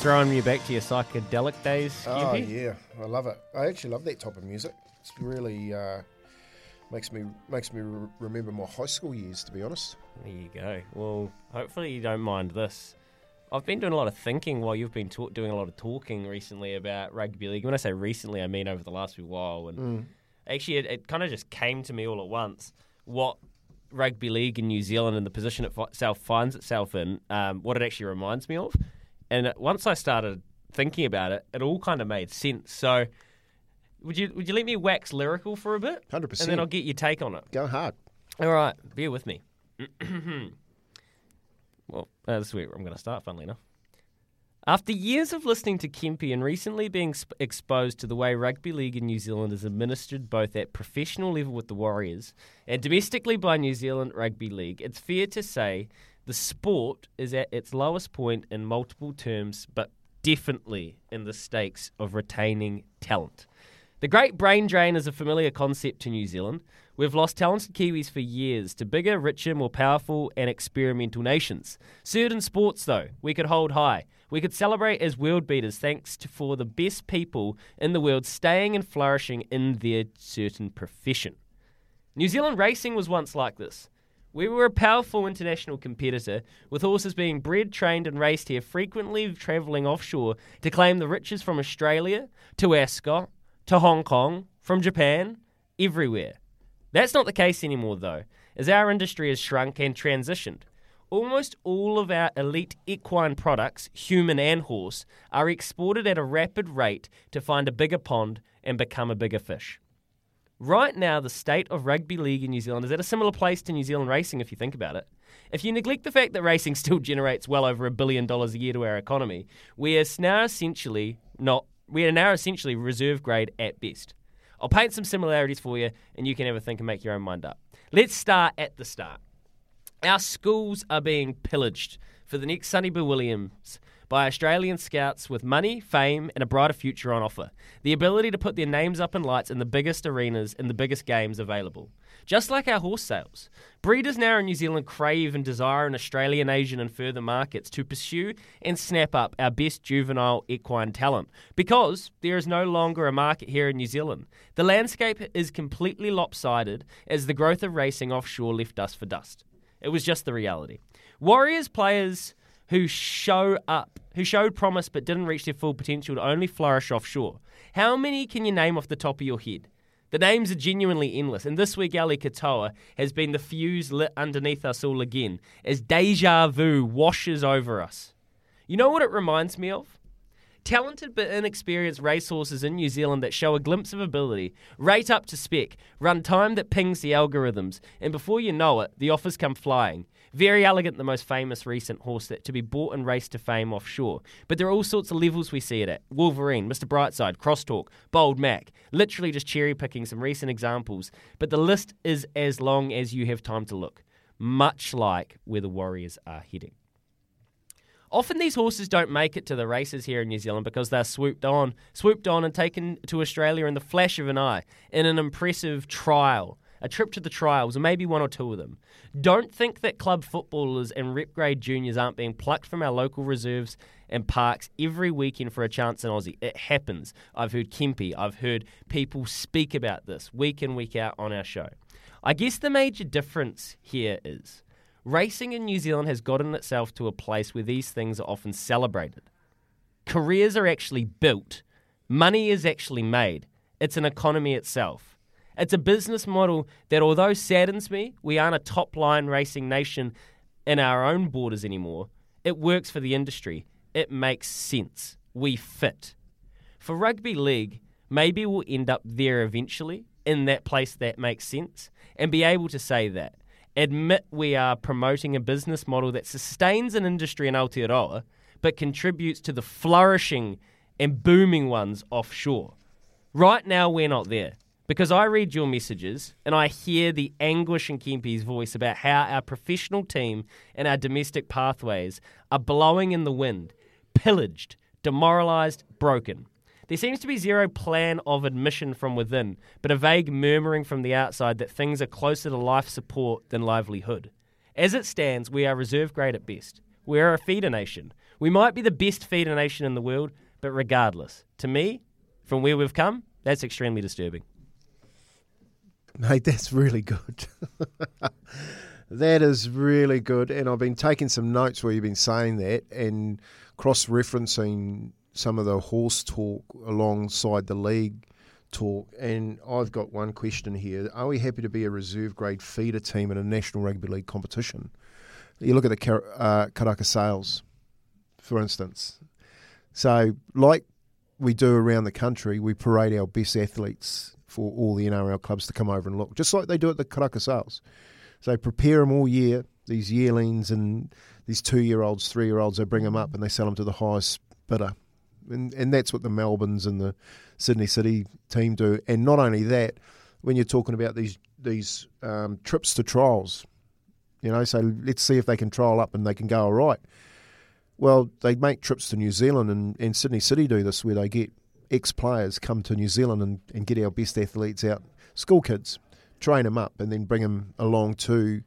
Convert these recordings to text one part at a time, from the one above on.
throwing you back to your psychedelic days, Oh yeah, I love it. I actually love that type of music. It's really uh, makes me makes me re- remember my high school years. To be honest, There you go. Well, hopefully you don't mind this. I've been doing a lot of thinking while you've been talk- doing a lot of talking recently about rugby league. When I say recently, I mean over the last few while. And Mm. actually, it, it kind of just came to me all at once what rugby league in New Zealand and the position it fi- itself finds itself in, um, what it actually reminds me of. And once I started thinking about it, it all kind of made sense. So, would you would you let me wax lyrical for a bit? 100%. And then I'll get your take on it. go hard. All right, bear with me. well, uh, this is where I'm going to start, funnily enough. After years of listening to Kempe and recently being sp- exposed to the way rugby league in New Zealand is administered both at professional level with the Warriors and domestically by New Zealand Rugby League, it's fair to say the sport is at its lowest point in multiple terms, but definitely in the stakes of retaining talent. The great brain drain is a familiar concept to New Zealand. We've lost talented Kiwis for years to bigger, richer, more powerful, and experimental nations. Certain sports, though, we could hold high. We could celebrate as world beaters thanks to for the best people in the world staying and flourishing in their certain profession. New Zealand racing was once like this. We were a powerful international competitor, with horses being bred, trained, and raced here, frequently travelling offshore to claim the riches from Australia to Ascot to Hong Kong, from Japan, everywhere. That's not the case anymore, though, as our industry has shrunk and transitioned. Almost all of our elite equine products, human and horse, are exported at a rapid rate to find a bigger pond and become a bigger fish. Right now, the state of rugby league in New Zealand is at a similar place to New Zealand racing if you think about it. If you neglect the fact that racing still generates well over a billion dollars a year to our economy, we are now essentially not we are now essentially reserve grade at best. I'll paint some similarities for you and you can have a think and make your own mind up. Let's start at the start. Our schools are being pillaged for the next Sonny Bill Williams by Australian scouts with money, fame, and a brighter future on offer. The ability to put their names up in lights in the biggest arenas in the biggest games available. Just like our horse sales, breeders now in New Zealand crave and desire in Australian, Asian, and further markets to pursue and snap up our best juvenile equine talent because there is no longer a market here in New Zealand. The landscape is completely lopsided as the growth of racing offshore left us for dust. It was just the reality. Warriors players who show up, who showed promise but didn't reach their full potential to only flourish offshore. How many can you name off the top of your head? The names are genuinely endless, and this week Eli Katoa has been the fuse lit underneath us all again as deja vu washes over us. You know what it reminds me of? Talented but inexperienced racehorses in New Zealand that show a glimpse of ability, rate up to spec, run time that pings the algorithms, and before you know it, the offers come flying. Verry Elleegant, the most famous recent horse that to be bought and raced to fame offshore. But there are all sorts of levels we see it at. Wolverine, Mr. Brightside, Crosstalk, Bold Mac. Literally just cherry picking some recent examples. But the list is as long as you have time to look. Much like where the Warriors are heading. Often these horses don't make it to the races here in New Zealand because they're swooped on, swooped on and taken to Australia in the flash of an eye in an impressive trial, a trip to the trials, or maybe one or two of them. Don't think that club footballers and rep grade juniors aren't being plucked from our local reserves and parks every weekend for a chance in Aussie. It happens. I've heard Kempi, I've heard people speak about this week in, week out on our show. I guess the major difference here is racing in New Zealand has gotten itself to a place where these things are often celebrated. Careers are actually built, money is actually made, it's an economy itself. It's a business model that, although saddens me, we aren't a top line racing nation in our own borders anymore. It works for the industry. It makes sense. We fit. For rugby league, maybe we'll end up there eventually, in that place that makes sense, and be able to say that admit we are promoting a business model that sustains an industry in Aotearoa but contributes to the flourishing and booming ones offshore. Right now, we're not there because I read your messages and I hear the anguish in Kempi's voice about how our professional team and our domestic pathways are blowing in the wind, pillaged, demoralised, broken. There seems to be zero plan of admission from within, but a vague murmuring from the outside that things are closer to life support than livelihood. As it stands, we are reserve grade at best. We are a feeder nation. We might be the best feeder nation in the world, but regardless, to me, from where we've come, that's extremely disturbing. Mate, that's really good. that is really good. And I've been taking some notes where you've been saying that and cross referencing some of the horse talk alongside the league talk. And I've got one question here: Are we happy to be a reserve grade feeder team in a National Rugby League competition? You look at the uh, Karaka Sales, for instance. So, like we do around the country, we parade our best athletes for all the NRL clubs to come over and look, just like they do at the Karaka Sales. So, prepare them all year, these yearlings and these two year olds, three year olds, they bring them up and they sell them to the highest bidder and and that's what the Melbournes and the Sydney City team do. And not only that, when you're talking about these these um, trips to trials, you know, so let's see if they can trial up and they can go all right. Well, they make trips to New Zealand, and, and Sydney City do this, where they get ex players come to New Zealand and, and get our best athletes out, school kids, train them up, and then bring them along to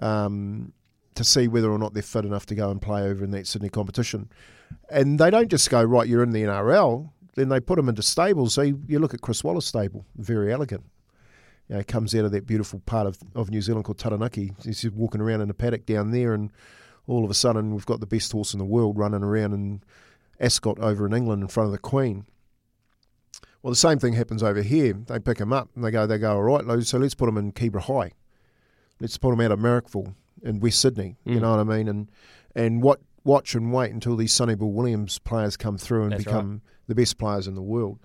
um, to see whether or not they're fit enough to go and play over in that Sydney competition. And they don't just go, right, you're in the NRL, then they put them into stables. So you, you look at Chris Waller's stable, Verry Elleegant. You know, comes out of that beautiful part of, of New Zealand called Taranaki. He's walking around in a paddock down there, and all of a sudden we've got the best horse in the world running around in Ascot over in England in front of the Queen. Well, the same thing happens over here. They pick him up and they go, they go, all right, so let's put him in Keebra High. Let's put him out of Marrickville in West Sydney. Mm. You know what I mean? And and what watch and wait until these Sonny Bill Williams players come through and That's become right. the best players in the world.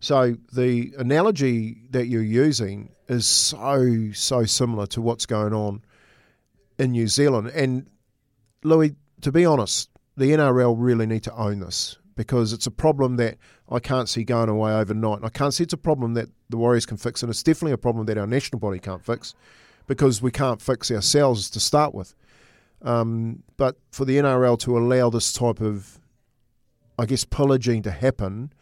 So the analogy that you're using is so so similar to what's going on in New Zealand. And Louis, to be honest, the NRL really need to own this because it's a problem that I can't see going away overnight. I can't see it's a problem that the Warriors can fix, and it's definitely a problem that our national body can't fix because we can't fix ourselves to start with. Um, but for the NRL to allow this type of, I guess, pillaging to happen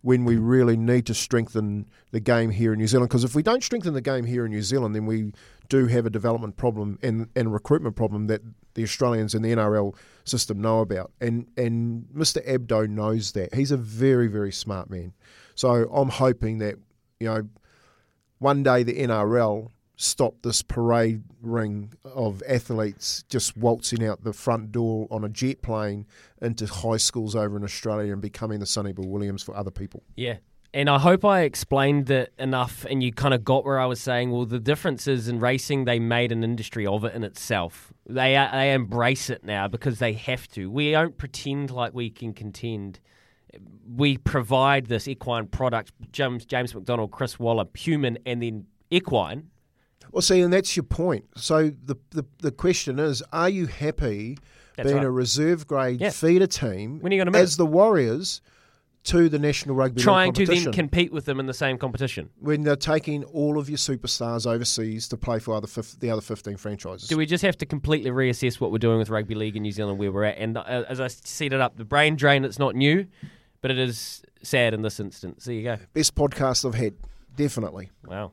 when we really need to strengthen the game here in New Zealand. Because if we don't strengthen the game here in New Zealand, then we do have a development problem and, and recruitment problem that the Australians and the NRL system know about. And and Mr. Abdo knows that. He's a very, very smart man. So I'm hoping that, you know, one day the NRL stop this parade ring of athletes just waltzing out the front door on a jet plane into high schools over in Australia and becoming the Sonny Bill Williams for other people. Yeah. And I hope I explained that enough and you kind of got where I was saying, well, the difference is in racing, they made an industry of it in itself. They, they embrace it now because they have to. We don't pretend like we can contend. We provide this equine product, James, James McDonald, Chris Waller, human, and then equine. Well, see, and that's your point. So the the, the question is, are you happy That's being right. a reserve grade Yeah. feeder team When are you gonna move? as the Warriors to the National Rugby League Trying to then compete with them in the same competition. when they're taking all of your superstars overseas to play for other fif- the other 15 franchises? Do we just have to completely reassess what we're doing with rugby league in New Zealand, where we're at? And uh, as I set it up, the brain drain, it's not new, but it is sad in this instance. There you go. Best podcast I've had, definitely. Wow.